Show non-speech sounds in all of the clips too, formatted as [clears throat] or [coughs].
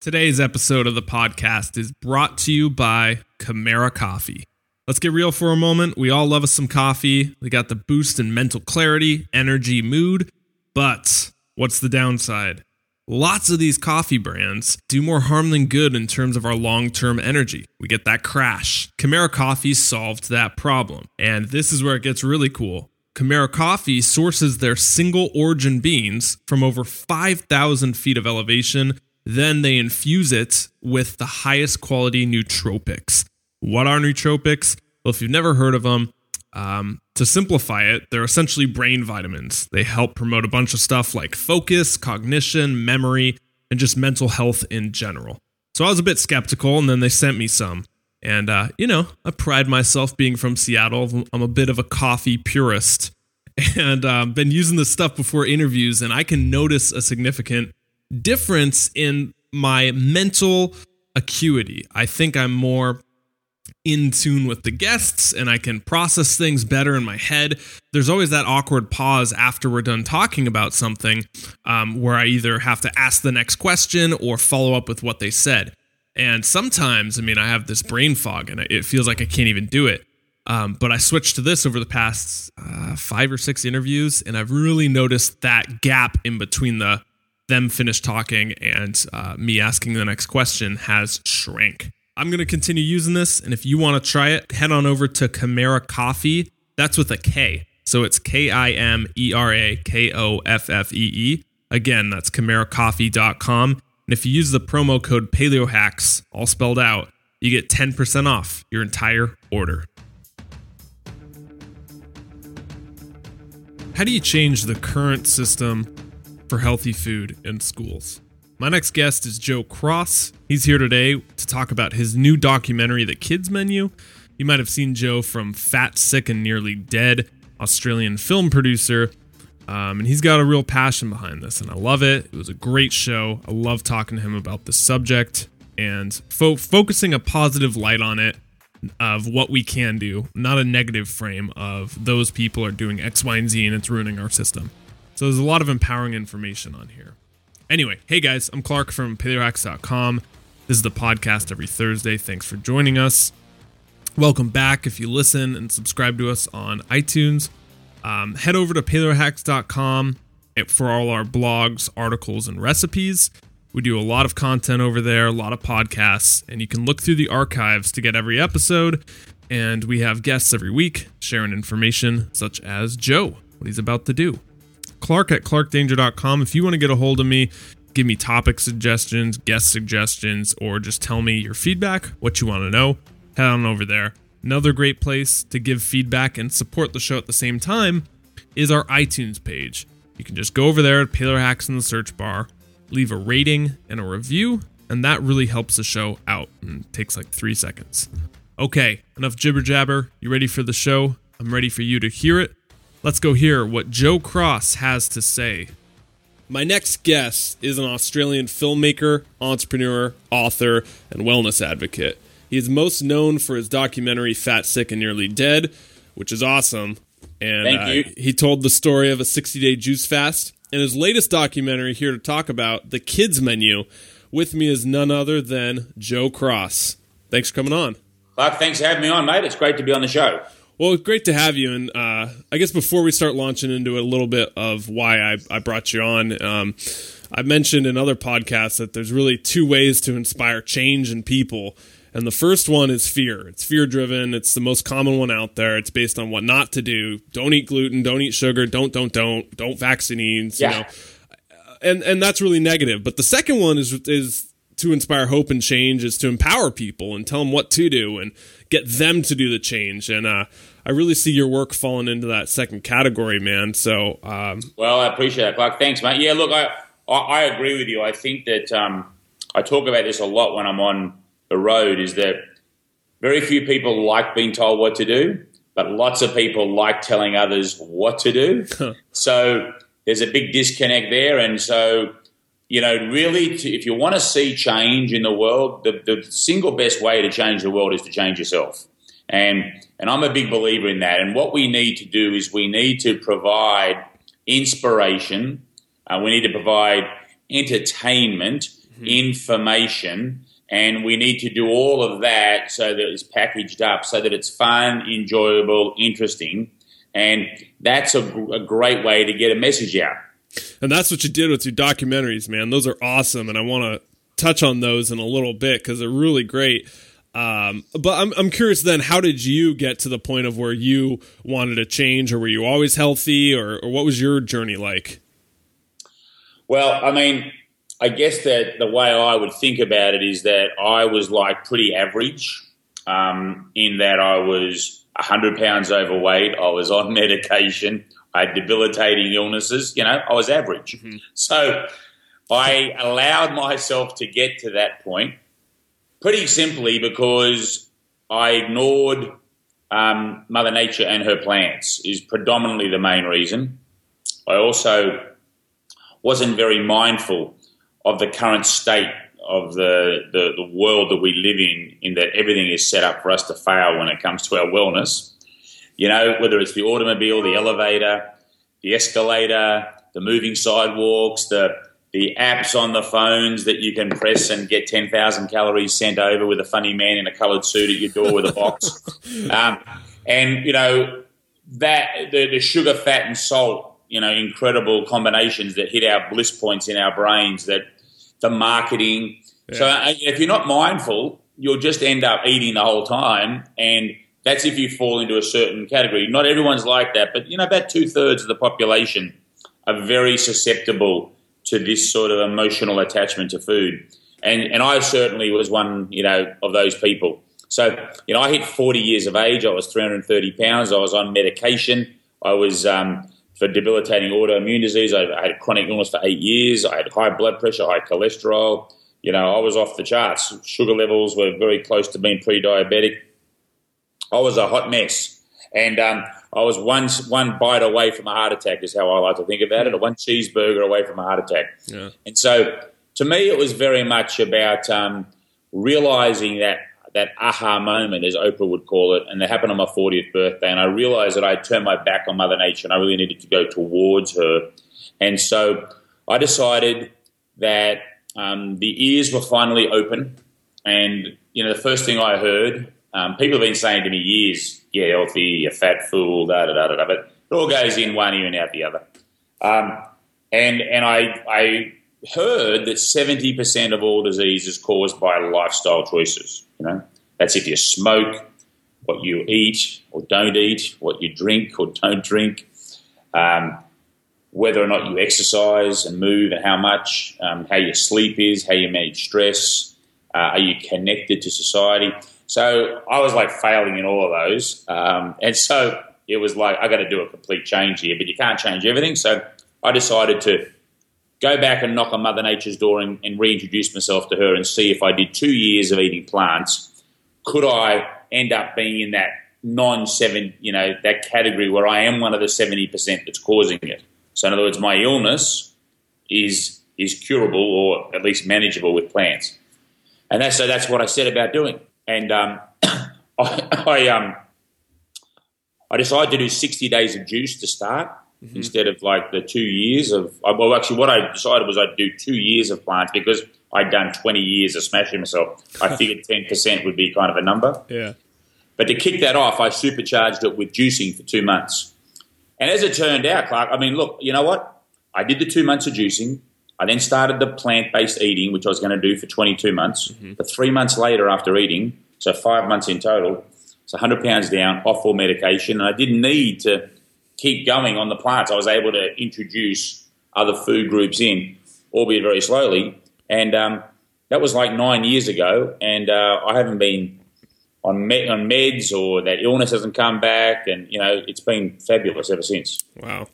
Today's episode of the podcast is brought to you by Kimera Koffee. Let's get real for a moment. We all love us some coffee. We got the boost in mental clarity, energy, mood. But what's the downside? Lots of these coffee brands do more harm than good in terms of our long term energy. We get that crash. Kimera Koffee solved that problem. And this is where it gets really cool. Kimera Koffee sources their single origin beans from over 5,000 feet of elevation then they infuse it with the highest quality nootropics. What are nootropics? Well, if you've never heard of them, um, to simplify it, they're essentially brain vitamins. They help promote a bunch of stuff like focus, cognition, memory, and just mental health in general. So I was a bit skeptical, and then they sent me some. And, uh, you know, I pride myself being from Seattle. I'm a bit of a coffee purist [laughs] and um, been using this stuff before interviews, and I can notice a significant difference in my mental acuity. I think I'm more in tune with the guests and I can process things better in my head. There's always that awkward pause after we're done talking about something um, where I either have to ask the next question or follow up with what they said. And sometimes, I mean, I have this brain fog and it feels like I can't even do it. Um, but I switched to this over the past uh, five or six interviews, and I've really noticed that gap in between the them finish talking and uh, me asking the next question has shrank. I'm going to continue using this. And if you want to try it, head on over to Kimera Koffee. That's with a K. So it's K I M E R A K O F F E E. Again, that's kimerakoffee.com. And if you use the promo code PaleoHacks, all spelled out, you get 10% off your entire order. How do you change the current system for healthy food in schools. My next guest is Joe Cross. He's here today to talk about his new documentary, The Kids Menu. You might have seen Joe from Fat, Sick, and Nearly Dead, Australian film producer. Um, and he's got a real passion behind this, and I love it. It was a great show. I love talking to him about the subject and fo- focusing a positive light on it of what we can do, not a negative frame of those people are doing X, Y, and Z and it's ruining our system. So there's a lot of empowering information on here. Anyway, hey guys, I'm Clark from paleohacks.com. This is the podcast every Thursday. Thanks for joining us. Welcome back. If you listen and subscribe to us on iTunes, um, head over to paleohacks.com for all our blogs, articles, and recipes. We do a lot of content over there, a lot of podcasts, and you can look through the archives to get every episode. And we have guests every week sharing information, such as Joe, what he's about to do. Clark at clarkdanger.com. If you want to get a hold of me, give me topic suggestions, guest suggestions, or just tell me your feedback, what you want to know, head on over there. Another great place to give feedback and support the show at the same time is our iTunes page. You can just go over there at Paleo Hacks in the search bar, leave a rating and a review, and that really helps the show out and takes like three seconds. Okay, enough jibber jabber. You ready for the show? I'm ready for you to hear it. Let's go hear what Joe Cross has to say. My next guest is an Australian filmmaker, entrepreneur, author, and wellness advocate. He is most known for his documentary Fat, Sick, and Nearly Dead, which is awesome. And Thank you. Uh, he told the story of a 60 day juice fast. And his latest documentary, here to talk about the kids menu, with me is none other than Joe Cross. Thanks for coming on. Clark, thanks for having me on, mate. It's great to be on the show. Well, great to have you. And uh, I guess before we start launching into a little bit of why I, I brought you on. Um, I mentioned in other podcasts that there's really two ways to inspire change in people. And the first one is fear. It's fear driven. It's the most common one out there. It's based on what not to do. Don't eat gluten. Don't eat sugar. Don't, don't, don't. Don't vaccines. Yeah. You know, and and that's really negative. But the second one is is to inspire hope and change. Is to empower people and tell them what to do and get them to do the change. And uh, I really see your work falling into that second category, man. So, um, well, I appreciate that, Clark. Thanks, mate. Yeah, look, I I, I agree with you. I think that um, I talk about this a lot when I'm on the road. Is that very few people like being told what to do, but lots of people like telling others what to do. so there's a big disconnect there, and so you know, really, to, if you want to see change in the world, the, the single best way to change the world is to change yourself. And and I'm a big believer in that. And what we need to do is we need to provide inspiration. Uh, we need to provide entertainment, mm-hmm. information. And we need to do all of that so that it's packaged up, so that it's fun, enjoyable, interesting. And that's a, a great way to get a message out. And that's what you did with your documentaries, man. Those are awesome. And I want to touch on those in a little bit because they're really great. Um, but I'm, I'm curious then, how did you get to the point of where you wanted to change, or were you always healthy, or, or what was your journey like? Well, I mean, I guess that the way I would think about it is that I was like pretty average um, in that I was 100 pounds overweight, I was on [laughs] medication, I had debilitating illnesses, you know, I was average. Mm-hmm. So I allowed myself to get to that point pretty simply because I ignored um, Mother Nature and her plants is predominantly the main reason. I also wasn't very mindful of the current state of the, the, the, world that we live in, in that everything is set up for us to fail when it comes to our wellness. You know, whether it's the automobile, the elevator, the escalator, the moving sidewalks, the the apps on the phones that you can press and get 10,000 calories sent over with a funny man in a coloured suit at your door with a box. [laughs] um, and, you know, that the, the, sugar, fat, and salt, you know, incredible combinations that hit our bliss points in our brains, that the marketing. Yeah. So uh, if you're not mindful, you'll just end up eating the whole time. And that's if you fall into a certain category. Not everyone's like that, but, you know, about two thirds of the population are very susceptible to this sort of emotional attachment to food. And, and I certainly was one, you know, of those people. So, you know, I hit 40 years of age. I was 330 pounds. I was on medication. I was um, for debilitating autoimmune disease. I, I, had chronic illness for eight years. I had high blood pressure, high cholesterol. You know, I was off the charts. Sugar levels were very close to being pre-diabetic. I was a hot mess. And um, I was one one bite away from a heart attack, is how I like to think about it, or one cheeseburger away from a heart attack. Yeah. And so, to me, it was very much about um, realizing that that aha moment, as Oprah would call it, and it happened on my 40th birthday. And I realized that I had turned my back on Mother Nature, and I really needed to go towards her. And so, I decided that um, the ears were finally open, and you know, the first thing I heard, um, people have been saying to me years you're healthy, you're fat fool, da da da da. But it all goes in one ear and out the other. Um, and and I I heard that seventy percent of all disease is caused by lifestyle choices. You know, that's if you smoke, what you eat or don't eat, what you drink or don't drink, um, whether or not you exercise and move and how much, um, how your sleep is, how you manage stress, uh, are you connected to society? So I was like failing in all of those. Um, and so it was like, I got to do a complete change here, but you can't change everything. So I decided to go back and knock on Mother Nature's door and, and reintroduce myself to her and see if I did two years of eating plants, could I end up being in that non seven, you know, that category where I am one of the 70% that's causing it. So in other words, my illness is, is curable or at least manageable with plants. And that's, so that's what I set about doing and um, [coughs] I, I, um, I decided to do 60 days of juice to start mm-hmm. instead of like the two years of. Uh, well, actually, what I decided was I'd do two years of plants because I'd done 20 years of smashing myself. I [laughs] figured 10% would be kind of a number. Yeah. But to kick that off, I supercharged it with juicing for two months. And as it turned out, Clark, I mean, look, you know what? I did the two months of juicing. I then started the plant based eating, which I was going to do for 22 months. Mm-hmm. But three months later, after eating, so five months in total, it's 100 pounds down, off all medication. And I didn't need to keep going on the plants. I was able to introduce other food groups in, albeit very slowly. And um, that was like nine years ago. And uh, I haven't been on, med- on meds or that illness hasn't come back. And, you know, it's been fabulous ever since. Wow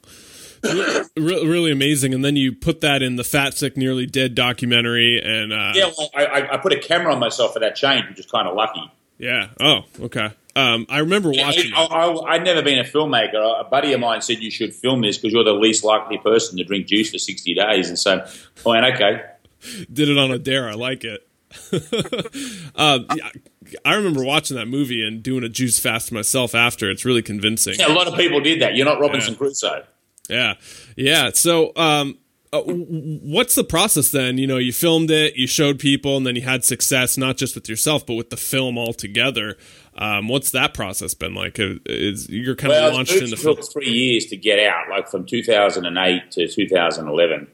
really, really amazing. And then you put that in the Fat Sick Nearly Dead documentary, and uh, yeah, well, I, I, put a camera on myself for that change, which is kind of lucky. Yeah. Oh, okay. Um, I remember watching. I, I, I'd never been a filmmaker. A buddy of mine said you should film this because you're the least likely person to drink juice for 60 days, and so I went, okay. Did it on a dare. I like it. [laughs] uh, I remember watching that movie and doing a juice fast myself after. It's really convincing. Yeah, a lot of people did that. You're not Robinson yeah. Crusoe. Yeah, yeah. So, um, uh, what's the process then? You know, you filmed it, you showed people, and then you had success not just with yourself, but with the film altogether. Um, what's that process been like? Uh, is you're kind well, of launched into film? took three years to get out, like from 2008 to 2011,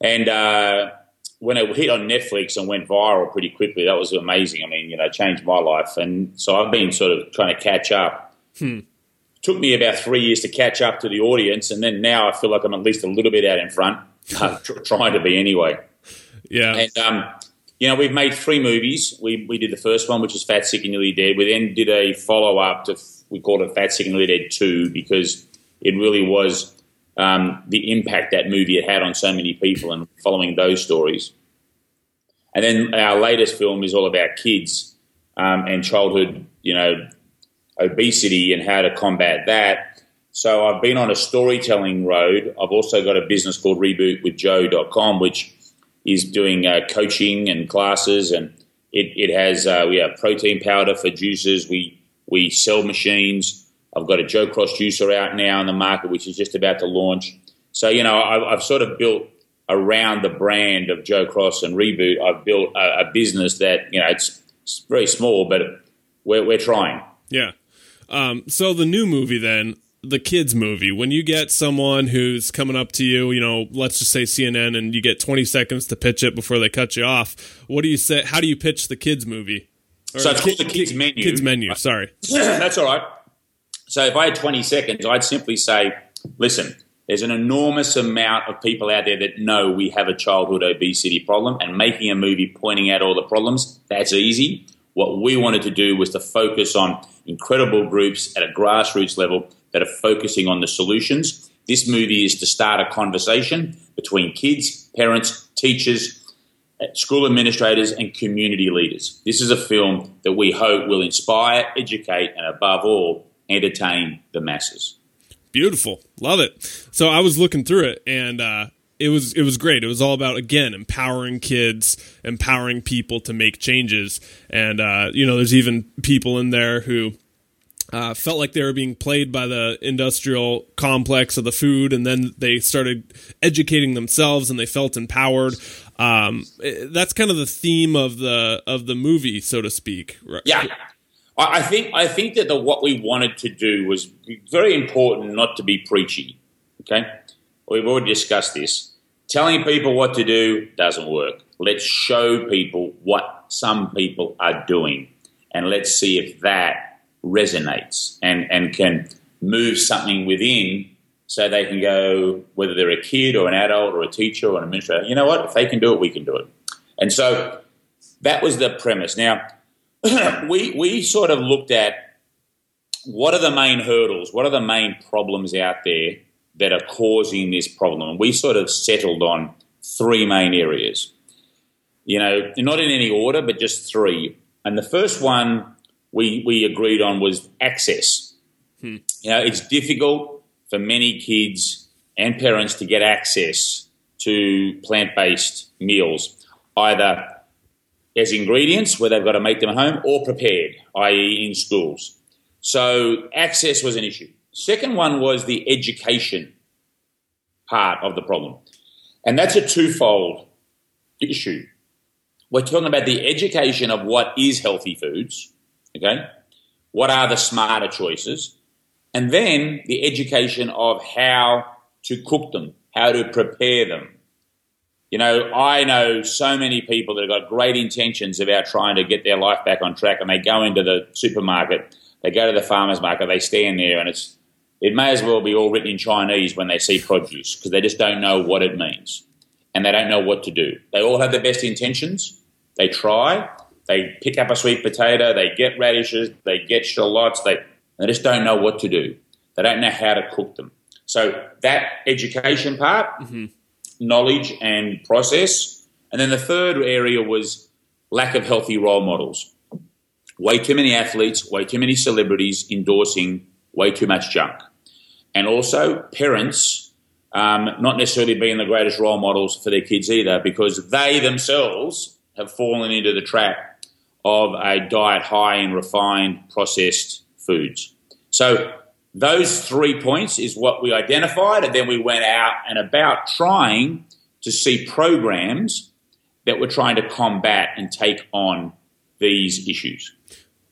and uh, when it hit on Netflix and went viral pretty quickly, that was amazing. I mean, you know, changed my life, and so I've been sort of trying to catch up. Hmm took me about three years to catch up to the audience, and then now I feel like I'm at least a little bit out in front, [laughs] uh, trying to be anyway. Yeah. And um, you know, we've made three movies. We we did the first one, which was Fat, Sick, and Nearly Dead. We then did a follow up to we called it Fat, Sick, and Nearly Dead Two because it really was um, the impact that movie had had on so many people, and following those stories. And then our latest film is all about kids um, and childhood, you know, obesity and how to combat that. So I've been on a storytelling road. I've also got a business called rebootwithjoe.com, which is doing uh, coaching and classes, and it, it has uh, we have protein powder for juices. We we sell machines. I've got a Joe Cross juicer out now in the market, which is just about to launch. So you know, I've, I've sort of built around the brand of Joe Cross and Reboot. I've built a, a business that you know it's, it's very small, but we're, we're trying. Yeah. Um, so the new movie then, the kids movie, when you get someone who's coming up to you, you know, let's just say CNN, and you get 20 seconds to pitch it before they cut you off, what do you say? How do you pitch the kids movie? Or so it's called the kids menu. Kids menu. Sorry, [clears throat] that's all right. So if I had 20 seconds, I'd simply say, listen. There's an enormous amount of people out there that know we have a childhood obesity problem, and making a movie pointing out all the problems, that's easy. What we wanted to do was to focus on incredible groups at a grassroots level that are focusing on the solutions. This movie is to start a conversation between kids, parents, teachers, school administrators, and community leaders. This is a film that we hope will inspire, educate, and above all, entertain the masses. Beautiful. Love it. So I was looking through it and uh, it was it was great. It was all about again empowering kids, empowering people to make changes, and uh, you know, there's even people in there who uh, felt like they were being played by the industrial complex of the food, and then they started educating themselves, and they felt empowered. Um, that's kind of the theme of the of the movie, so to speak. Yeah, I think I think that the, what we wanted to do was very important, not to be preachy. Okay, We've already discussed this. Telling people what to do doesn't work. Let's show people what some people are doing and let's see if that resonates and, and can move something within so they can go, whether they're a kid or an adult or a teacher or an administrator, you know what? If they can do it, we can do it. And so that was the premise. Now, [clears throat] we, we sort of looked at what are the main hurdles, what are the main problems out there that are causing this problem. And we sort of settled on three main areas. You know, not in any order, but just three. And the first one we, we agreed on was access. Hmm. You know, it's difficult for many kids and parents to get access to plant based meals, either as ingredients where they've got to make them at home or prepared, i.e., in schools. So access was an issue. Second one was the education part of the problem. And that's a twofold issue. We're talking about the education of what is healthy foods, okay? What are the smarter choices? And then the education of how to cook them, how to prepare them. You know, I know so many people that have got great intentions about trying to get their life back on track, and they go into the supermarket, they go to the farmer's market, they stand there, and it's it may as well be all written in Chinese when they see produce because they just don't know what it means and they don't know what to do. They all have the best intentions. They try. They pick up a sweet potato. They get radishes. They get shallots. They, they just don't know what to do. They don't know how to cook them. So that education part, mm-hmm. knowledge and process. And then the third area was lack of healthy role models. Way too many athletes, way too many celebrities endorsing way too much junk. And also, parents um, not necessarily being the greatest role models for their kids either because they themselves have fallen into the trap of a diet high in refined, processed foods. So those three points is what we identified, and then we went out and about trying to see programs that were trying to combat and take on these issues.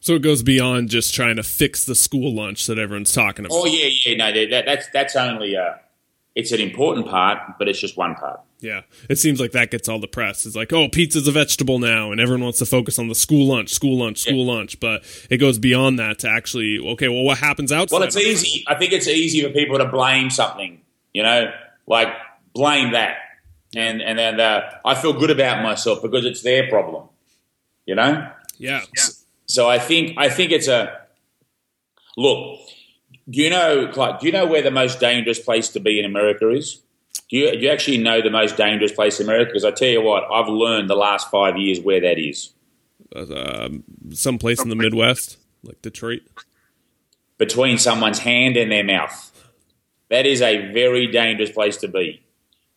So it goes beyond just trying to fix the school lunch that everyone's talking about. Oh yeah, yeah, no, that, that's that's only a, it's an important part, but it's just one part. Yeah, it seems like that gets all the press. It's like, oh, pizza's a vegetable now, and everyone wants to focus on the school lunch, school lunch, school yeah. lunch. But it goes beyond that to actually, okay, well, what happens outside? Well, it's easy. I think it's easy for people to blame something. You know, like blame that, and and then uh, I feel good about myself because it's their problem. You know. Yeah. yeah. So I think I think it's a look. Do you know, Clark? Do you know where the most dangerous place to be in America is? Do you, do you actually know the most dangerous place in America? Because I tell you what, I've learned the last five years where that is. Uh, some place in the Midwest, like Detroit. Between someone's hand and their mouth. That is a very dangerous place to be.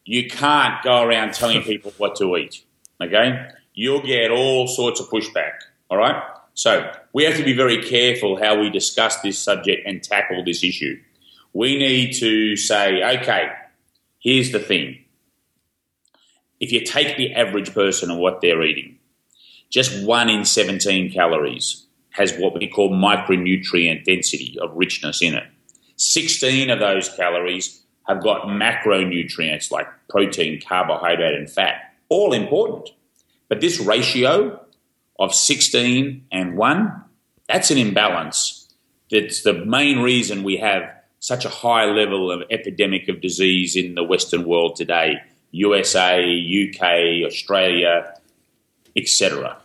You can't go around telling [laughs] people what to eat. Okay? You'll get all sorts of pushback. All right? So we have to be very careful how we discuss this subject and tackle this issue. We need to say, okay, Here's the thing if you take the average person and what they're eating, just one in 17 calories has what we call micronutrient density of richness in it. 16 of those calories have got macronutrients like protein, carbohydrate, and fat, all important. But this ratio of 16 and 1, that's an imbalance. That's the main reason we have such a high level of epidemic of disease in the Western world today USA, UK, Australia, etc.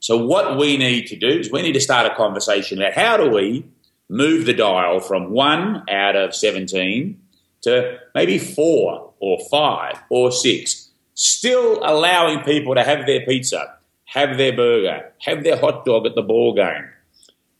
So, what we need to do is we need to start a conversation about how do we move the dial from one out of 17 to maybe four or five or six, still allowing people to have their pizza, have their burger, have their hot dog at the ball game.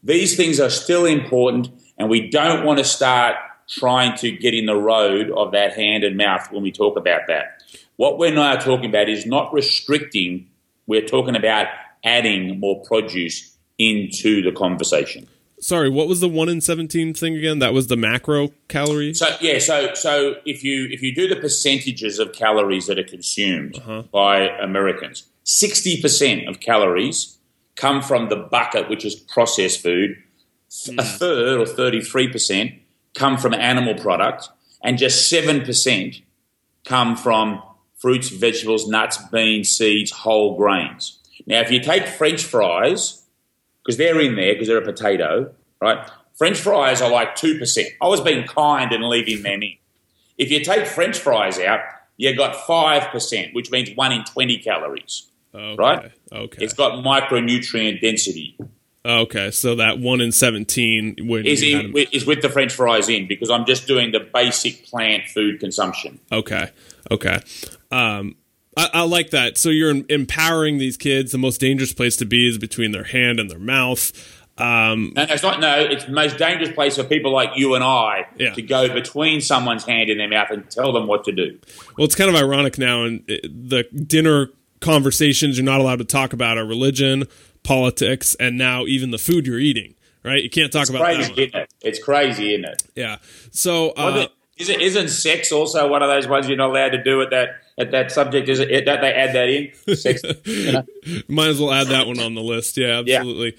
These things are still important and we don't want to start trying to get in the road of that hand and mouth when we talk about that. What we're now talking about is not restricting, we're talking about adding more produce into the conversation. Sorry, what was the one in seventeen thing again? That was the macro calorie. So yeah, so so if you if you do the percentages of calories that are consumed uh-huh. by Americans, sixty percent of calories come from the bucket, which is processed food a mm. third or 33% come from animal products, and just 7% come from fruits, vegetables, nuts, beans, seeds, whole grains. Now, if you take French fries, because they're in there because they're a potato, right? French fries are like 2%. I was being kind and leaving them in. If you take French fries out, you got 5%, which means 1 in 20 calories. Okay. Right? Okay. It's got micronutrient density. Okay, so that one in seventeen is, in, is with the French fries in because I'm just doing the basic plant food consumption. Okay, okay, um, I, I, like that. So you're empowering these kids. The most dangerous place to be is between their hand and their mouth. Um, no, no, it's not. No, it's the most dangerous place for people like you and I yeah. to go between someone's hand and their mouth and tell them what to do. Well, it's kind of ironic now, and the dinner conversations you're not allowed to talk about are religion politics, and now even the food you're eating. Right? You can't talk it's about crazy, that. Isn't it? It's crazy, isn't it? Yeah. So. Uh, is it, isn't sex also one of those ones you're not allowed to do at that at that subject? Is it that they add that in? Sex, you [laughs] know? Might as well add that one on the list. Yeah, absolutely.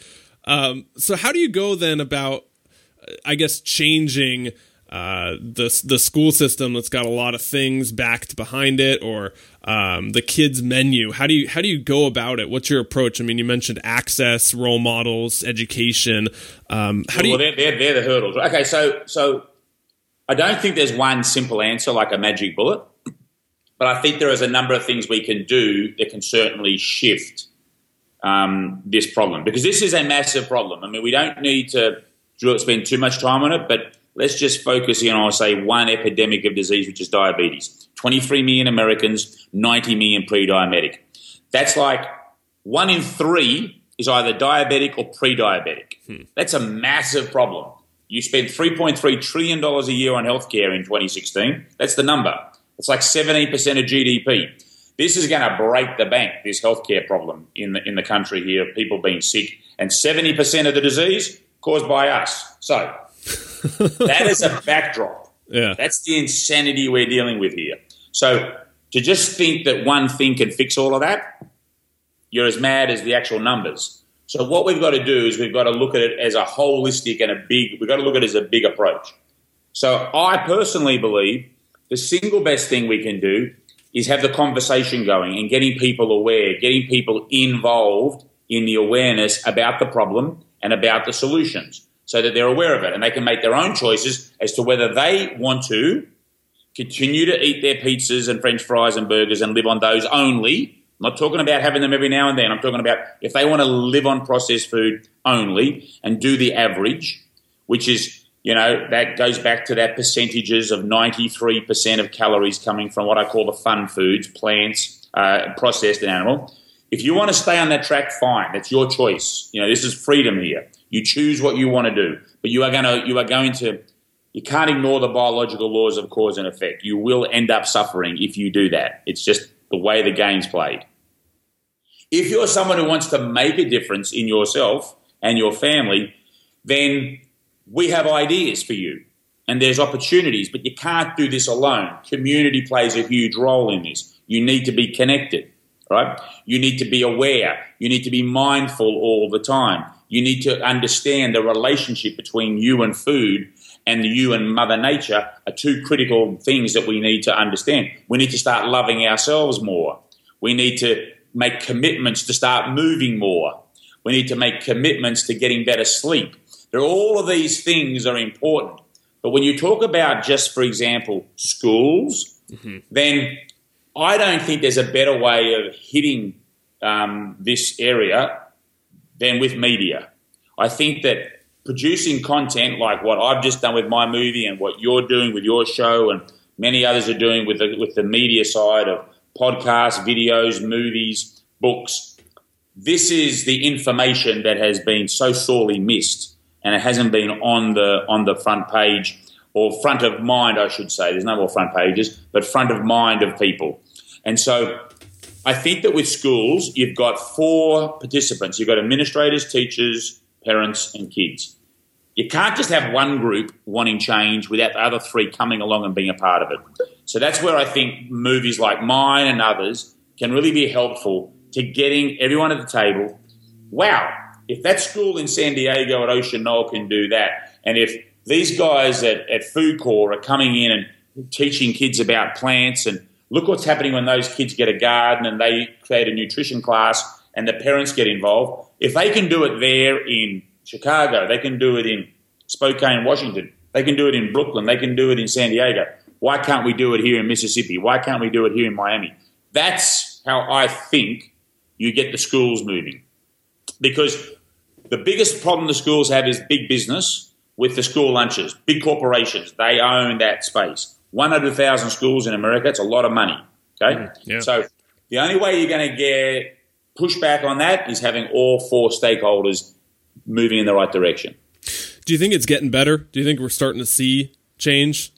Yeah. Um, so how do you go then about, I guess, changing uh, the the school system that's got a lot of things backed behind it, or um, the kids menu. How do you how do you go about it? What's your approach? I mean, you mentioned access, role models, education. Um, how do you? Well, they're, they're, they're the hurdles. Okay, so so I don't think there's one simple answer like a magic bullet, but I think there is a number of things we can do that can certainly shift um, this problem because this is a massive problem. I mean, we don't need to spend too much time on it, but let's just focus in on, say, one epidemic of disease, which is diabetes. 23 million Americans, 90 million pre diabetic. That's like one in three is either diabetic or pre diabetic. Hmm. That's a massive problem. You spend $3.3 trillion a year on healthcare in 2016. That's the number. It's like 17% of GDP. This is going to break the bank, this healthcare problem in the, in the country here, people being sick, and 70% of the disease caused by us. So [laughs] that is a backdrop. Yeah. That's the insanity we're dealing with here. So to just think that one thing can fix all of that, you're as mad as the actual numbers. So what we've got to do is we've got to look at it as a holistic and a big. We've got to look at it as a big approach. So I personally believe the single best thing we can do is have the conversation going and getting people aware, getting people involved in the awareness about the problem and about the solutions so that they're aware of it and they can make their own choices as to whether they want to continue to eat their pizzas and french fries and burgers and live on those only. I'm not talking about having them every now and then. I'm talking about if they want to live on processed food only and do the average, which is, you know, that goes back to that percentages of 93% of calories coming from what I call the fun foods, plants, uh, processed and animal. If you want to stay on that track, fine. That's your choice. You know, this is freedom here. You choose what you want to do, but you are going to, you are going to, you can't ignore the biological laws of cause and effect. You will end up suffering if you do that. It's just the way the game's played. If you're someone who wants to make a difference in yourself and your family, then we have ideas for you and there's opportunities, but you can't do this alone. Community plays a huge role in this. You need to be connected, right? You need to be aware. You need to be mindful all the time. You need to understand the relationship between you and food and you and Mother Nature are two critical things that we need to understand. We need to start loving ourselves more. We need to make commitments to start moving more. We need to make commitments to getting better sleep. There, all of these things are important. But when you talk about just, for example, schools, mm-hmm. then I don't think there's a better way of hitting um, this area than with media. I think that producing content like what I've just done with my movie and what you're doing with your show and many others are doing with the, with the media side of podcasts, videos, movies, books. This is the information that has been so sorely missed and it hasn't been on the on the front page or front of mind, I should say. There's no more front pages, but front of mind of people. And so I think that with schools, you've got four participants. You've got administrators, teachers, parents, and kids. You can't just have one group wanting change without the other three coming along and being a part of it. So that's where I think movies like mine and others can really be helpful to getting everyone at the table. Wow, if that school in San Diego at Ocean Knoll can do that, and if these guys at, at Food Corps are coming in and teaching kids about plants and look what's happening when those kids get a garden and they create a nutrition class and the parents get involved. If they can do it there in Chicago, they can do it in Spokane, Washington, they can do it in Brooklyn, they can do it in San Diego. Why can't we do it here in Mississippi? Why can't we do it here in Miami? That's how I think you get the schools moving. Because the biggest problem the schools have is big business with the school lunches, big corporations. They own that space. 100,000 schools in America, it's a lot of money. Okay? Mm, yeah. So the only way you're going to get pushback on that is having all four stakeholders moving in the right direction. Do you think it's getting better? Do you think we're starting to see change?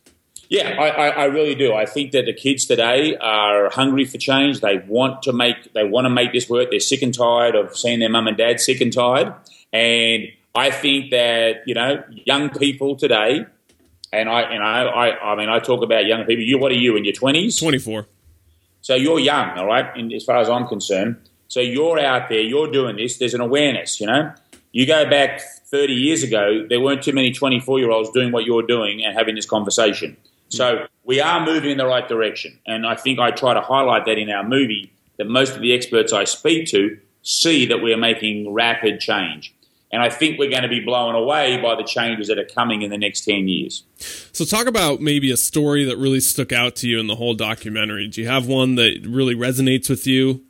Yeah, I, I, I, really do. I think that the kids today are hungry for change. They want to make they want to make this work. They're sick and tired of seeing their mum and dad sick and tired. And I think that you know young people today, and I you know I I mean I talk about young people. You what are you in your twenties? Twenty four. So you're young, all right. And as far as I'm concerned, so you're out there, you're doing this. There's an awareness, you know. You go back 30 years ago, there weren't too many 24 year olds doing what you're doing and having this conversation. Hmm. So we are moving in the right direction. And I think I try to highlight that in our movie that most of the experts I speak to see that we are making rapid change. And I think we're going to be blown away by the changes that are coming in the next 10 years. So, talk about maybe a story that really stuck out to you in the whole documentary. Do you have one that really resonates with you?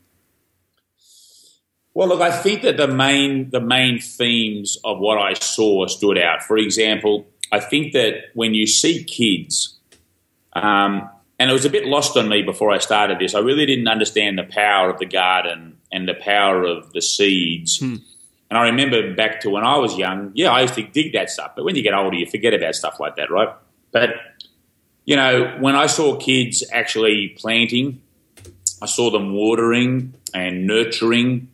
Well, look, I think that the main the main themes of what I saw stood out. For example, I think that when you see kids, um, and it was a bit lost on me before I started this. I really didn't understand the power of the garden and the power of the seeds. Hmm. And I remember back to when I was young, yeah, I used to dig that stuff. But when you get older, you forget about stuff like that, right? But, you know, when I saw kids actually planting, I saw them watering and nurturing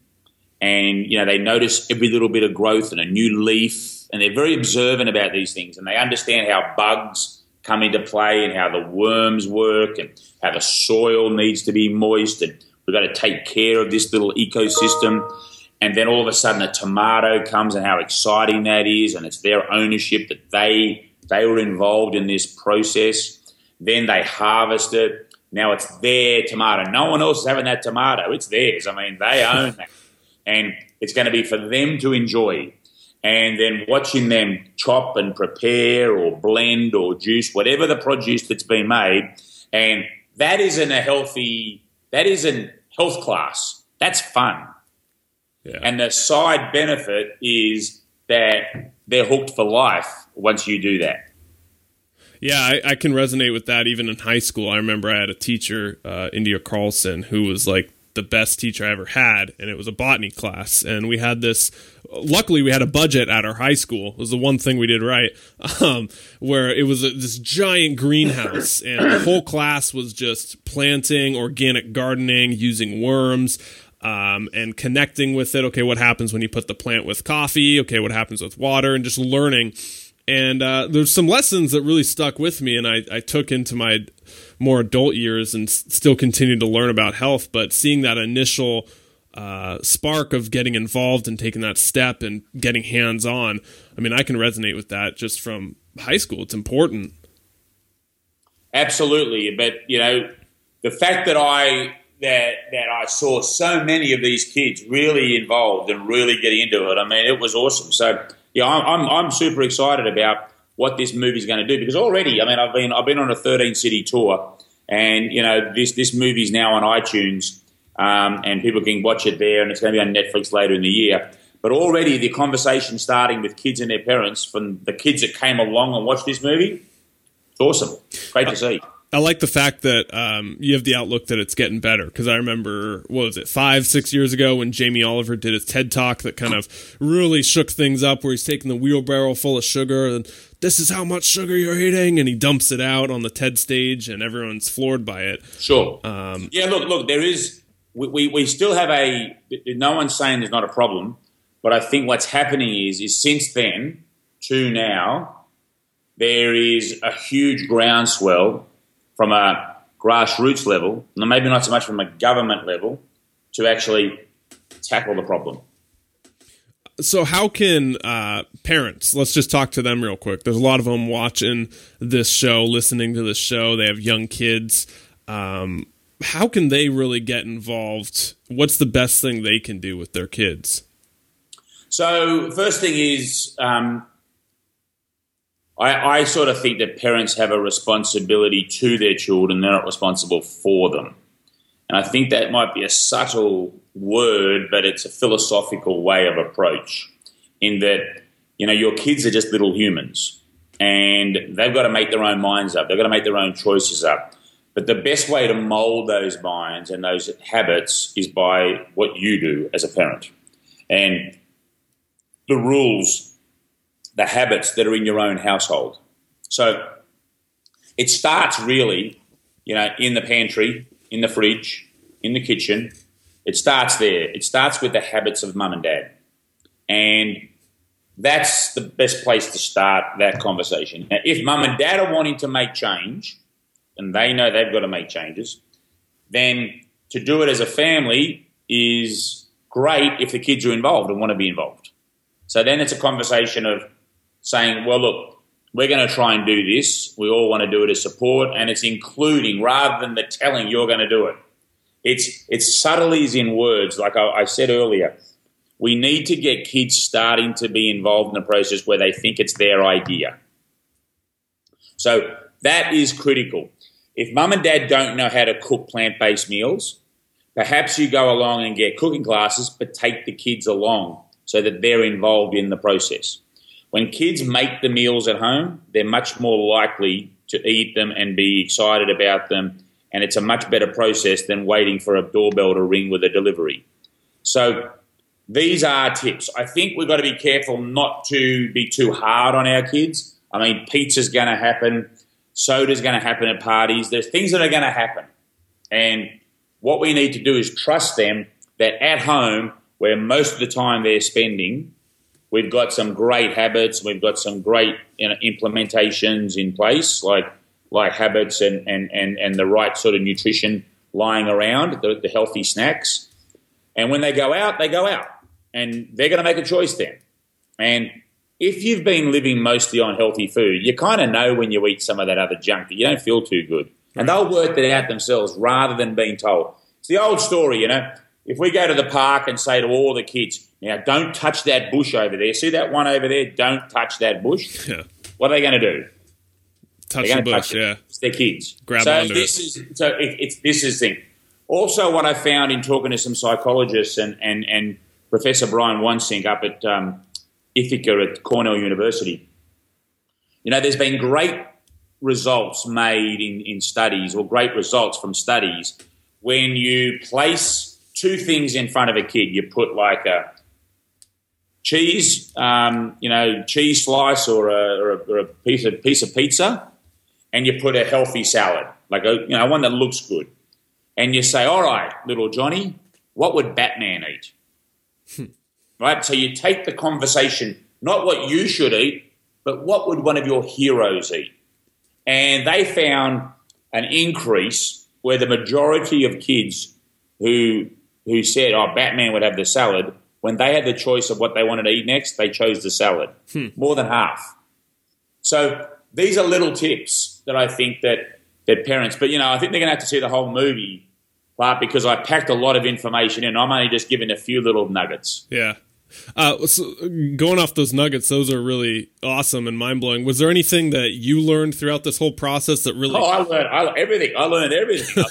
and you know they notice every little bit of growth and a new leaf and they're very observant about these things, and they understand how bugs come into play and how the worms work and how the soil needs to be moist and we've got to take care of this little ecosystem. And then all of a sudden a tomato comes and how exciting that is, and it's their ownership that they they were involved in this process. Then they harvest it. Now it's their tomato. No one else is having that tomato. It's theirs. I mean, they own that. And it's going to be for them to enjoy and then watching them chop and prepare or blend or juice whatever the produce that's been made and that isn't a healthy that isn't health class that's fun yeah. and the side benefit is that they're hooked for life once you do that yeah, I, I, can resonate with that. Even in high school, I remember I had a teacher, uh, India Carlson, who was like the best teacher I ever had, and it was a botany class. And we had this. Luckily, we had a budget at our high school. It was the one thing we did right, [laughs] um, where it was a, this giant greenhouse, and the whole class was just planting, organic gardening, using worms. Um, and connecting with it. Okay, what happens when you put the plant with coffee? Okay, what happens with water? And just learning. And uh, there's some lessons that really stuck with me, and I, I took into my more adult years and s- still continue to learn about health. But seeing that initial uh, spark of getting involved and taking that step and getting hands on, I mean, I can resonate with that just from high school. It's important. Absolutely, but you know, the fact that I that that I saw so many of these kids really involved and really getting into it. I mean, it was awesome. So yeah, I'm I'm, I'm super excited about what this movie is going to do because already, I mean, I've been I've been on a 13 city tour, and you know this this movie's now on iTunes, um, and people can watch it there, and it's going to be on Netflix later in the year. But already the conversation starting with kids and their parents from the kids that came along and watched this movie, it's awesome. Great to see. I like the fact that um, you have the outlook that it's getting better because I remember what was it five six years ago when Jamie Oliver did his TED talk that kind of really shook things up where he's taking the wheelbarrow full of sugar and this is how much sugar you're eating and he dumps it out on the TED stage and everyone's floored by it. Sure. Um, yeah. Look, look. There is we, we, we still have a no one's saying there's not a problem, but I think what's happening is is since then to now there is a huge groundswell from a grassroots level, and maybe not so much from a government level, to actually tackle the problem. So, how can uh, parents? Let's just talk to them real quick. There's a lot of them watching this show, listening to this show. They have young kids. Um, how can they really get involved? What's the best thing they can do with their kids? So, first thing is um, I, I sort of think that parents have a responsibility to their children, they're not responsible for them. And I think that might be a subtle word, but it's a philosophical way of approach in that, you know, your kids are just little humans and they've got to make their own minds up. They've got to make their own choices up. But the best way to mold those minds and those habits is by what you do as a parent. And the rules the habits that are in your own household. So it starts really, you know, in the pantry, in the fridge, in the kitchen. It starts there. It starts with the habits of mum and dad. And that's the best place to start that conversation. Now, if mum and dad are wanting to make change, and they know they've got to make changes, then to do it as a family is great if the kids are involved and want to be involved. So then it's a conversation of saying, well, look, we're going to try and do this. We all want to do it as support, and it's including rather than the telling you're going to do it. It's it's subtleties in words, like I, I said earlier. We need to get kids starting to be involved in the process where they think it's their idea. So that is critical. If mum and dad don't know how to cook plant based meals, perhaps you go along and get cooking classes, but take the kids along so that they're involved in the process. When kids make the meals at home, they're much more likely to eat them and be excited about them. And it's a much better process than waiting for a doorbell to ring with a delivery. So these are tips. I think we've got to be careful not to be too hard on our kids. I mean, pizza's going to happen, soda's going to happen at parties. There's things that are going to happen. And what we need to do is trust them that at home, where most of the time they're spending, we've got some great habits. We've got some great you know, implementations in place, like like habits and, and, and, and the right sort of nutrition lying around, the, the healthy snacks. And when they go out, they go out, and they're going to make a choice then. And if you've been living mostly on healthy food, you kind of know when you eat some of that other junk that you don't feel too good. And they'll work it out themselves rather than being told. It's the old story, you know. If we go to the park and say to all the kids, now don't touch that bush over there. See that one over there? Don't touch that bush. [laughs] Yeah. What are they going to do? Touch the bush, touch it. yeah. It's their kids. Grab so onto this is so it, it's this is the thing. Also, what I found in talking to some psychologists and and, and Professor Brian Wansink up at um, Ithaca at Cornell University, you know, there's been great results made in, in studies or great results from studies when you place two things in front of a kid. You put like a cheese, um, you know, cheese slice or a, or a, or a piece of piece of pizza, and you put a healthy salad, like a you know one that looks good, and you say, "All right, little Johnny, what would Batman eat?" right. So you take the conversation, not what you should eat, but what would one of your heroes eat? And they found an increase where the majority of kids who who said, "Oh, Batman would have the salad," when they had the choice of what they wanted to eat next, they chose the salad. More than half. So these are little tips that I think that that parents, but you know, I think they're going to have to see the whole movie, part because I packed a lot of information in. I'm only just giving a few little nuggets. Yeah. Uh, so going off those nuggets, those are really awesome and mind blowing. Was there anything that you learned throughout this whole process that really? Oh, I learned I, everything. I learned everything.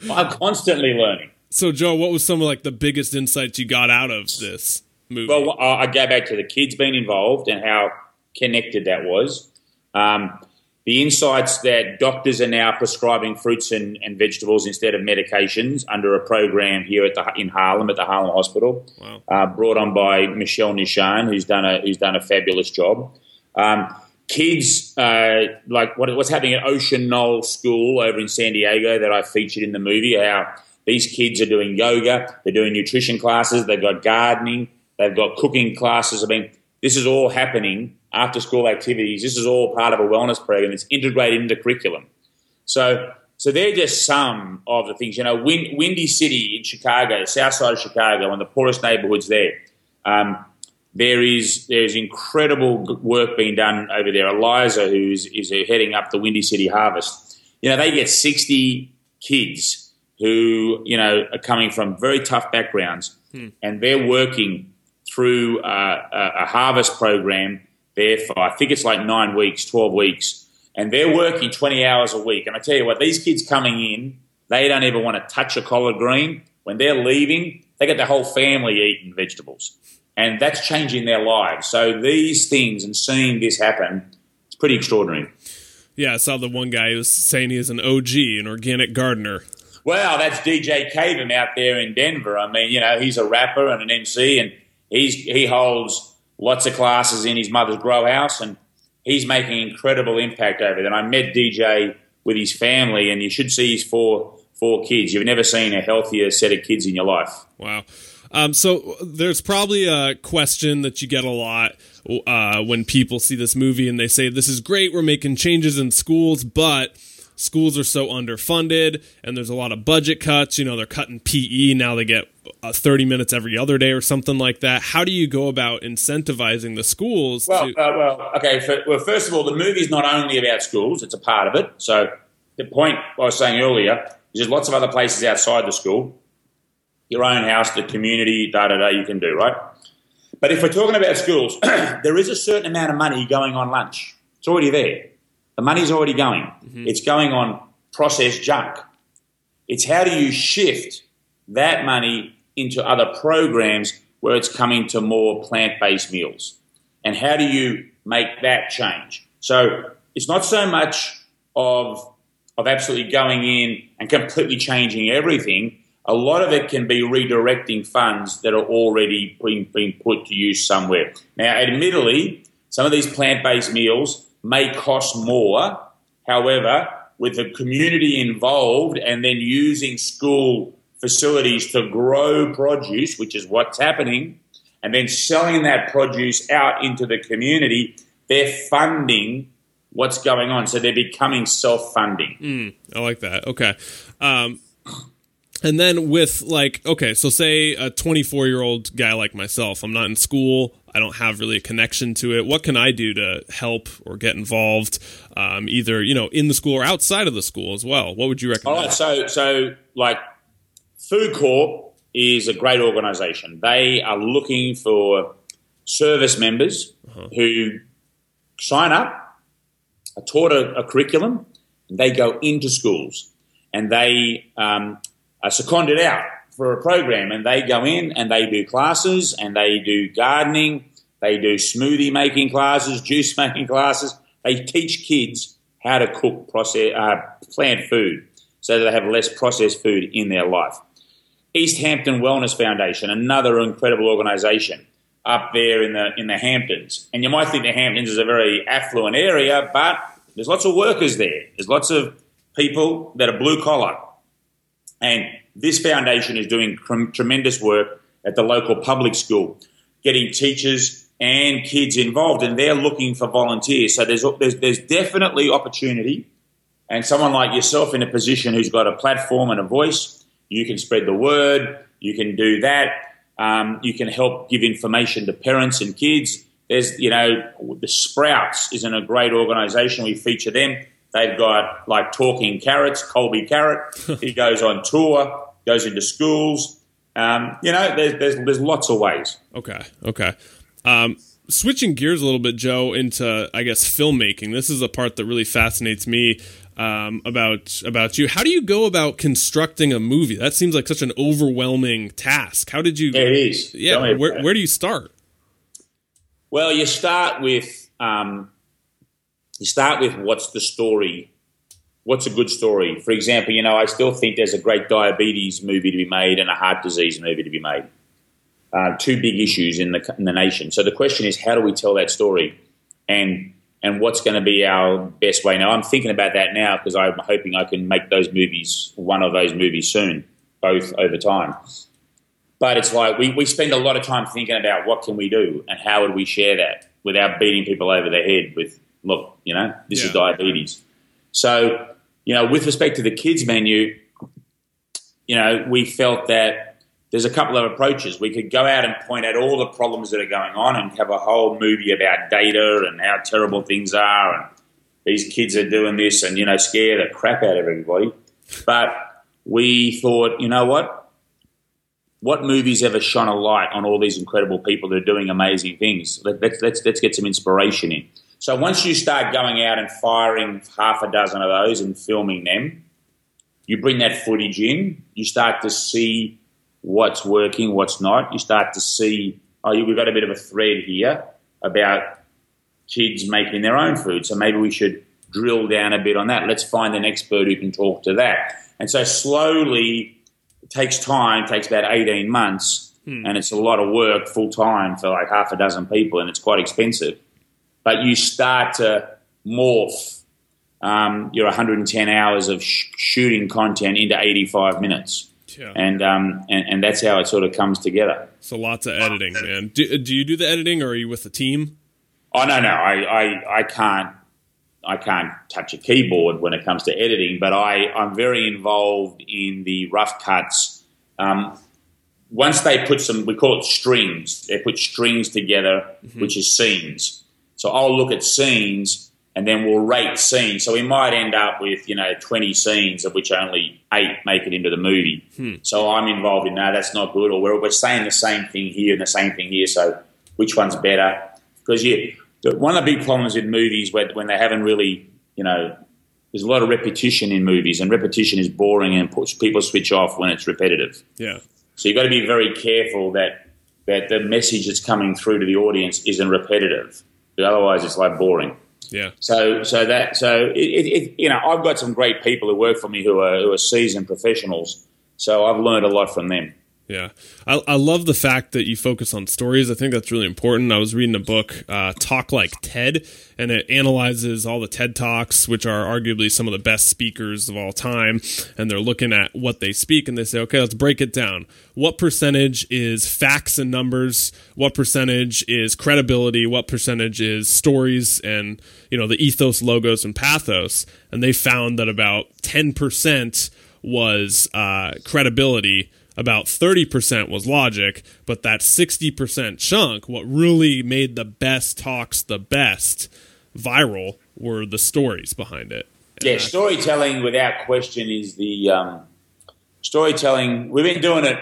[laughs] I'm constantly learning. So, Joe, what was some of like the biggest insights you got out of this movie? Well, I I go back to the kids being involved and how connected that was. Um, the insights that doctors are now prescribing fruits and, and vegetables instead of medications under a program here at the in Harlem at the Harlem Hospital, Wow. uh, brought on by Michel Nischan, who's done a who's done a fabulous job. Um, kids, uh, like what, what's happening at Ocean Knoll School over in San Diego that I featured in the movie, how these kids are doing yoga, they're doing nutrition classes, they've got gardening, they've got cooking classes. I mean, this is all happening after school activities. This is all part of a wellness program that's integrated into curriculum. So, so they're just some of the things. You know, Win- Windy City in Chicago, south side of Chicago, one of the poorest neighborhoods there. Um, there is there is incredible work being done over there. Eliza, who's is heading up the Windy City Harvest, you know, they get sixty kids who you know are coming from very tough backgrounds, and they're working through uh, a, a harvest program there for I think it's like nine weeks, twelve weeks, and they're working twenty hours a week. And I tell you what, these kids coming in, they don't even want to touch a collard green. When they're leaving, they get their whole family eating vegetables, and that's changing their lives. So these things and seeing this happen, it's pretty extraordinary. Yeah, I saw the one guy who was saying he is an OG, an organic gardener. Well, that's DJ Cavem out there in Denver. I mean, you know, he's a rapper and an MC, and he's he holds lots of classes in his mother's grow house, and he's making incredible impact over there. And I met DJ with his family, and you should see his four four kids. You've never seen a healthier set of kids in your life. Wow. Um, so there's probably a question that you get a lot uh, when people see this movie and they say, "This is great. We're making changes in schools, but." Schools are so underfunded, and there's a lot of budget cuts. You know, they're cutting PE now; they get uh, 30 minutes every other day or something like that. How do you go about incentivizing the schools? Well, to, uh, well, okay. For, well, first of all, the movie's not only about schools; it's a part of it. So the point I was saying earlier is there's lots of other places outside the school, your own house, the community, da da da. You can do right. But if we're talking about schools, [clears throat] there is a certain amount of money going on lunch. It's already there. The money's already going. Mm-hmm. It's going on processed junk. It's how do you shift that money into other programs where it's coming to more plant-based meals, and how do you make that change? So it's not so much of of absolutely going in and completely changing everything. A lot of it can be redirecting funds that are already being, being put to use somewhere. Now, admittedly, some of these plant-based meals may cost more. However, with the community involved and then using school facilities to grow produce, which is what's happening, and then selling that produce out into the community, they're funding what's going on. So they're becoming self funding. Mm, I like that. Okay. Um, and then with like, okay, so say a 24 year old guy like myself, I'm not in school, I don't have really a connection to it. What can I do to help or get involved, um, either you know in the school or outside of the school as well? What would you recommend? All right, so so like FoodCorps is a great organisation. They are looking for service members uh-huh. who sign up, are taught a, a, curriculum, and they go into schools and they um, are seconded out for a program and they go in and they do classes and they do gardening, they do smoothie making classes, juice [laughs] making classes. They teach kids how to cook process, uh, plant food so that they have less processed food in their life. East Hampton Wellness Foundation, another incredible organisation up there in the in the Hamptons. And you might think the Hamptons is a very affluent area, but there's lots of workers there. There's lots of people that are blue collar. And this foundation is doing tremendous work at the local public school, getting teachers and kids involved, and they're looking for volunteers. So there's, there's, there's definitely opportunity. And someone like yourself in a position who's got a platform and a voice, you can spread the word, you can do that. Um, you can help give information to parents and kids. There's, you know, the Sprouts isn't a great organisation. We feature them. They've got like talking carrots, Colby Carrot. [laughs] he goes on tour, goes into schools. Um, you know, there's, there's, there's lots of ways. Okay, okay. Um, switching gears a little bit, Joe, into I guess filmmaking. This is a part that really fascinates me um, about about you. How do you go about constructing a movie? That seems like such an overwhelming task. How did you? It is. Yeah. Where, where do you start? Well, you start with um, you start with what's the story. What's a good story? For example, you know, I still think there's a great diabetes movie to be made and a heart disease movie to be made. Uh, two big issues in the in the nation. So the question is, how do we tell that story? And and what's going to be our best way. Now, I'm thinking about that now because I'm hoping I can make those movies, one of those movies soon, both over time. But it's like we, we spend a lot of time thinking about what can we do and how would we share that without beating people over the head with, look, you know, this yeah. is diabetes. So, you know, with respect to the kids menu, you know, we felt that there's a couple of approaches. We could go out and point out all the problems that are going on and have a whole movie about data and how terrible things are and these kids are doing this and, you know, scare the crap out of everybody. But we thought, you know what? What movies ever shone a light on all these incredible people that are doing amazing things? Let, us let's, let's get some inspiration in. So once you start going out and firing half a dozen of those and filming them, you bring that footage in, you start to see what's working, what's not. You start to see, oh, we've got a bit of a thread here about kids making their own food. So maybe we should drill down a bit on that. Let's find an expert who can talk to that. And so slowly, it takes time, takes about 18 months, hmm. and it's a lot of work full time for like half a dozen people, and it's quite expensive. But you start to morph um, your 110 hours of sh- shooting content into 85 minutes. Yeah. And, um, and and that's how it sort of comes together. So lots of editing, man. Do, do you do the editing, or are you with the team? Oh no, no, I, I, I can't I can't touch a keyboard when it comes to editing, but I I'm very involved in the rough cuts. Um, once they put some, we call it strings. They put strings together, mm-hmm. which is scenes. So I'll look at scenes and then we'll rate scenes. So we might end up with, you know, 20 scenes of which only eight make it into the movie. Hmm. So I'm involved in that. That's not good. Or we're, we're saying the same thing here and the same thing here. So which one's better? Because yeah, one of the big problems in movies when, when they haven't really, you know, there's a lot of repetition in movies, and repetition is boring and push, people switch off when it's repetitive. Yeah. So you've got to be very careful that that the message that's coming through to the audience isn't repetitive. Otherwise, it's like boring. Yeah. So so that so it, it, you know I've got some great people who work for me who are who are seasoned professionals. So I've learned a lot from them. Yeah, I, I love the fact that you focus on stories. I think that's really important. I was reading a book, uh, Talk Like TED, and it analyzes all the TED Talks, which are arguably some of the best speakers of all time. And they're looking at what they speak, and they say, okay, let's break it down. What percentage is facts and numbers? What percentage is credibility? What percentage is stories and you know the ethos, logos, and pathos? And they found that about ten percent was uh, credibility about 30% was logic, but that 60% chunk, what really made the best talks the best viral were the stories behind it. Yeah, storytelling without question is the um, storytelling. We've been doing it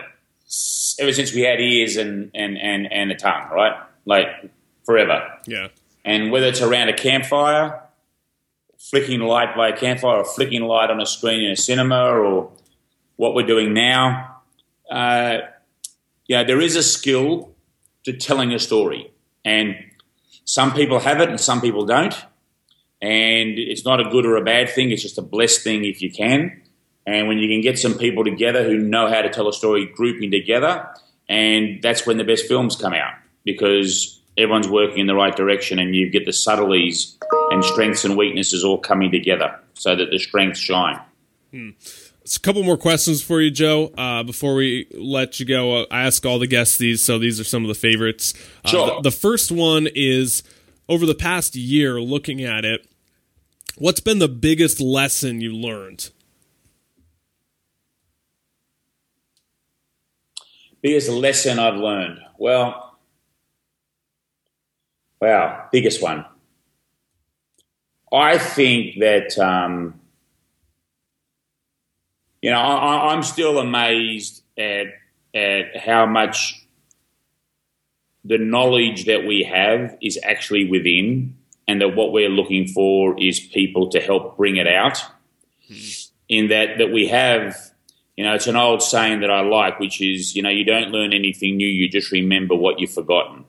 ever since we had ears and, and, and, and a tongue, right? Like forever. Yeah. And whether it's around a campfire, flicking light by a campfire, or flicking light on a screen in a cinema, or what we're doing now, uh, know, there is a skill to telling a story, and some people have it and some people don't. And it's not a good or a bad thing; it's just a blessed thing if you can. And when you can get some people together who know how to tell a story, grouping together, and that's when the best films come out because everyone's working in the right direction, and you get the subtleties and strengths and weaknesses all coming together, so that the strengths shine. Hmm a couple more questions for you, Joe. Uh, before we let you go, uh, I ask all the guests these, so these are some of the favorites. Uh, sure. The, the, first one is over the past year, looking at it, what's been the biggest lesson you learned? Biggest lesson I've learned. Well, wow, biggest one. I think that. Um, you know, I, am still amazed at at how much the knowledge that we have is actually within, and that what we're looking for is people to help bring it out. Mm-hmm. In that that we have, you know, it's an old saying that I like, which is, you know, you don't learn anything new, you just remember what you've forgotten.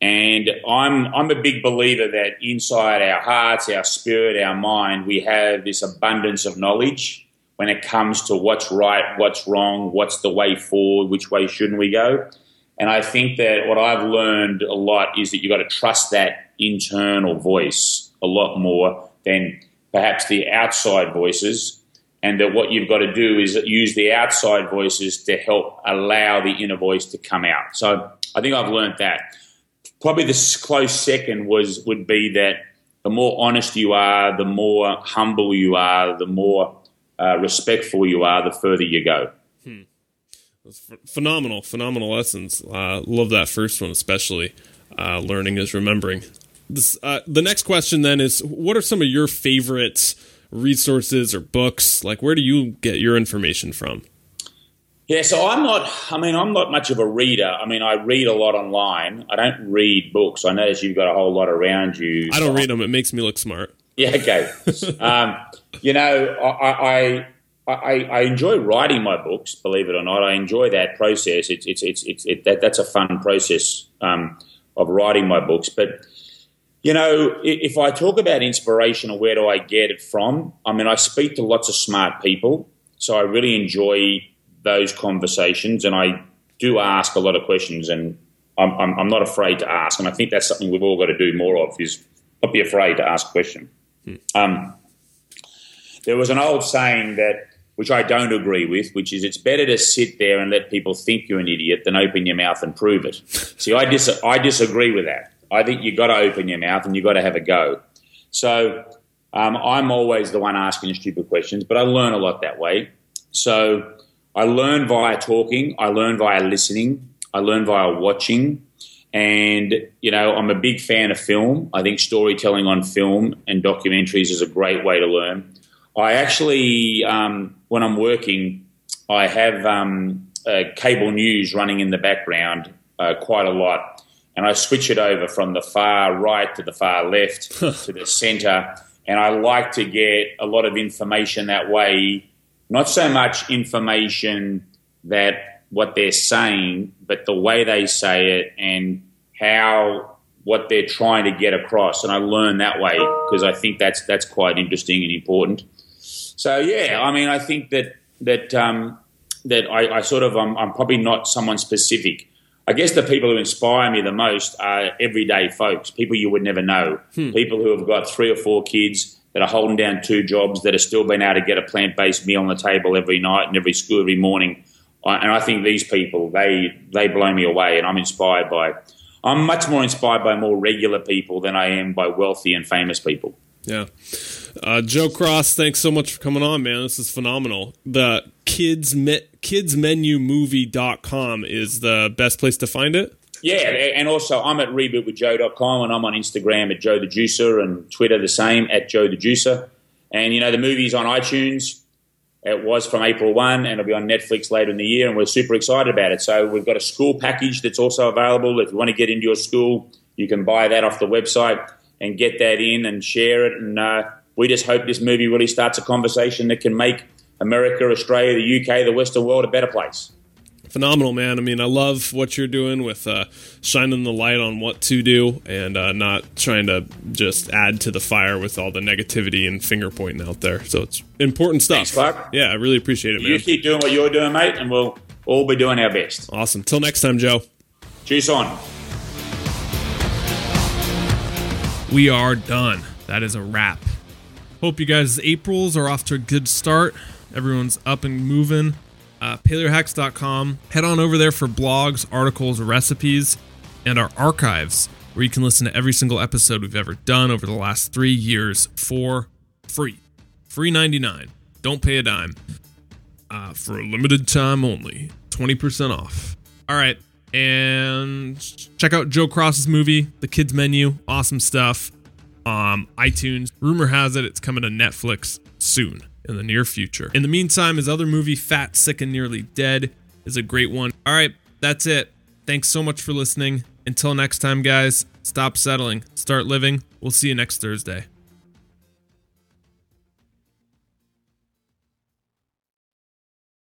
And I'm I'm a big believer that inside our hearts, our spirit, our mind, we have this abundance of knowledge when it comes to what's right, what's wrong, what's the way forward, which way shouldn't we go. And I think that what I've learned a lot is that you've got to trust that internal voice a lot more than perhaps the outside voices. And that what you've got to do is use the outside voices to help allow the inner voice to come out. So I think I've learned that. Probably the close second was would be that the more honest you are, the more humble you are, the more uh, respectful you are, the further you go. Hmm. Phenomenal, phenomenal lessons. Uh, love that first one, especially. Uh, learning is remembering. This, uh, the next question then is what are some of your favorite resources or books? Like, where do you get your information from? Yeah, so I'm not, I mean, I'm not much of a reader. I mean, I read a lot online. I don't read books. I notice you've got a whole lot around you. I don't read them. It makes me look smart. Yeah, okay. [laughs] um, you know, I, I, I, I, enjoy writing my books. Believe it or not, I enjoy that process. It's it's it's, it's it, that, that's a fun process um, of writing my books. But you know, if I talk about inspiration or where do I get it from, I mean, I speak to lots of smart people, so I really enjoy those conversations, and I do ask a lot of questions, and I'm, I'm, I'm not afraid to ask, and I think that's something we've all got to do more of is not be afraid to ask questions. Hmm. Um, there was an old saying that, which I don't agree with, which is it's better to sit there and let people think you're an idiot than open your mouth and prove it. [laughs] See, I, dis- I disagree with that. I think you've got to open your mouth and you've got to have a go. So um, I'm always the one asking stupid questions, but I learn a lot that way. So I learn via talking, I learn via listening, I learn via watching. And, you know, I'm a big fan of film. I think storytelling on film and documentaries is a great way to learn. I actually, um, when I'm working, I have um, uh, cable news running in the background uh, quite a lot. And I switch it over from the far right to the far left [laughs] to the center. And I like to get a lot of information that way. Not so much information that what they're saying, but the way they say it and how what they're trying to get across. And I learn that way because I think that's that's quite interesting and important. So yeah, I mean, I think that that um, that I, I sort of I'm, I'm probably not someone specific. I guess the people who inspire me the most are everyday folks, people you would never know, hmm. people who have got three or four kids that are holding down two jobs that are still being able to get a plant based meal on the table every night and every school every morning. And I think these people they they blow me away, and I'm inspired by. I'm much more inspired by more regular people than I am by wealthy and famous people. Yeah. Uh, Joe Cross, thanks so much for coming on, man. This is phenomenal. The kids me- kidsmenumovie.com is the best place to find it. Yeah, and also I'm at rebootwithjoe.com and I'm on Instagram at Joe the Juicer and Twitter the same at Joe the Juicer. And you know the movie's on iTunes. It was from April 1 and it'll be on Netflix later in the year and we're super excited about it. So we've got a school package that's also available. If you want to get into your school, you can buy that off the website and get that in and share it. And uh, we just hope this movie really starts a conversation that can make America, Australia, the UK, the Western world a better place. Phenomenal, man. I mean, I love what you're doing with uh, shining the light on what to do and uh, not trying to just add to the fire with all the negativity and finger pointing out there. So it's important stuff. Thanks, Clark. Yeah, I really appreciate it, man. You keep doing what you're doing, mate, and we'll all be doing our best. Awesome. Till next time, Joe. Cheers on. We are done. That is a wrap. Hope you guys' Aprils are off to a good start. Everyone's up and moving. Uh, paleohacks.com. Head on over there for blogs, articles, recipes, and our archives, where you can listen to every single episode we've ever done over the last three years for free. Free 99. Don't pay a dime. Uh, for a limited time only. 20% off. All right. And check out Joe Cross's movie, The Kids Menu. Awesome stuff um, iTunes. Rumor has it it's coming to Netflix soon in the near future. In the meantime, his other movie, Fat, Sick, and Nearly Dead, is a great one. All right, that's it. Thanks so much for listening. Until next time, guys, stop settling, start living. We'll see you next Thursday.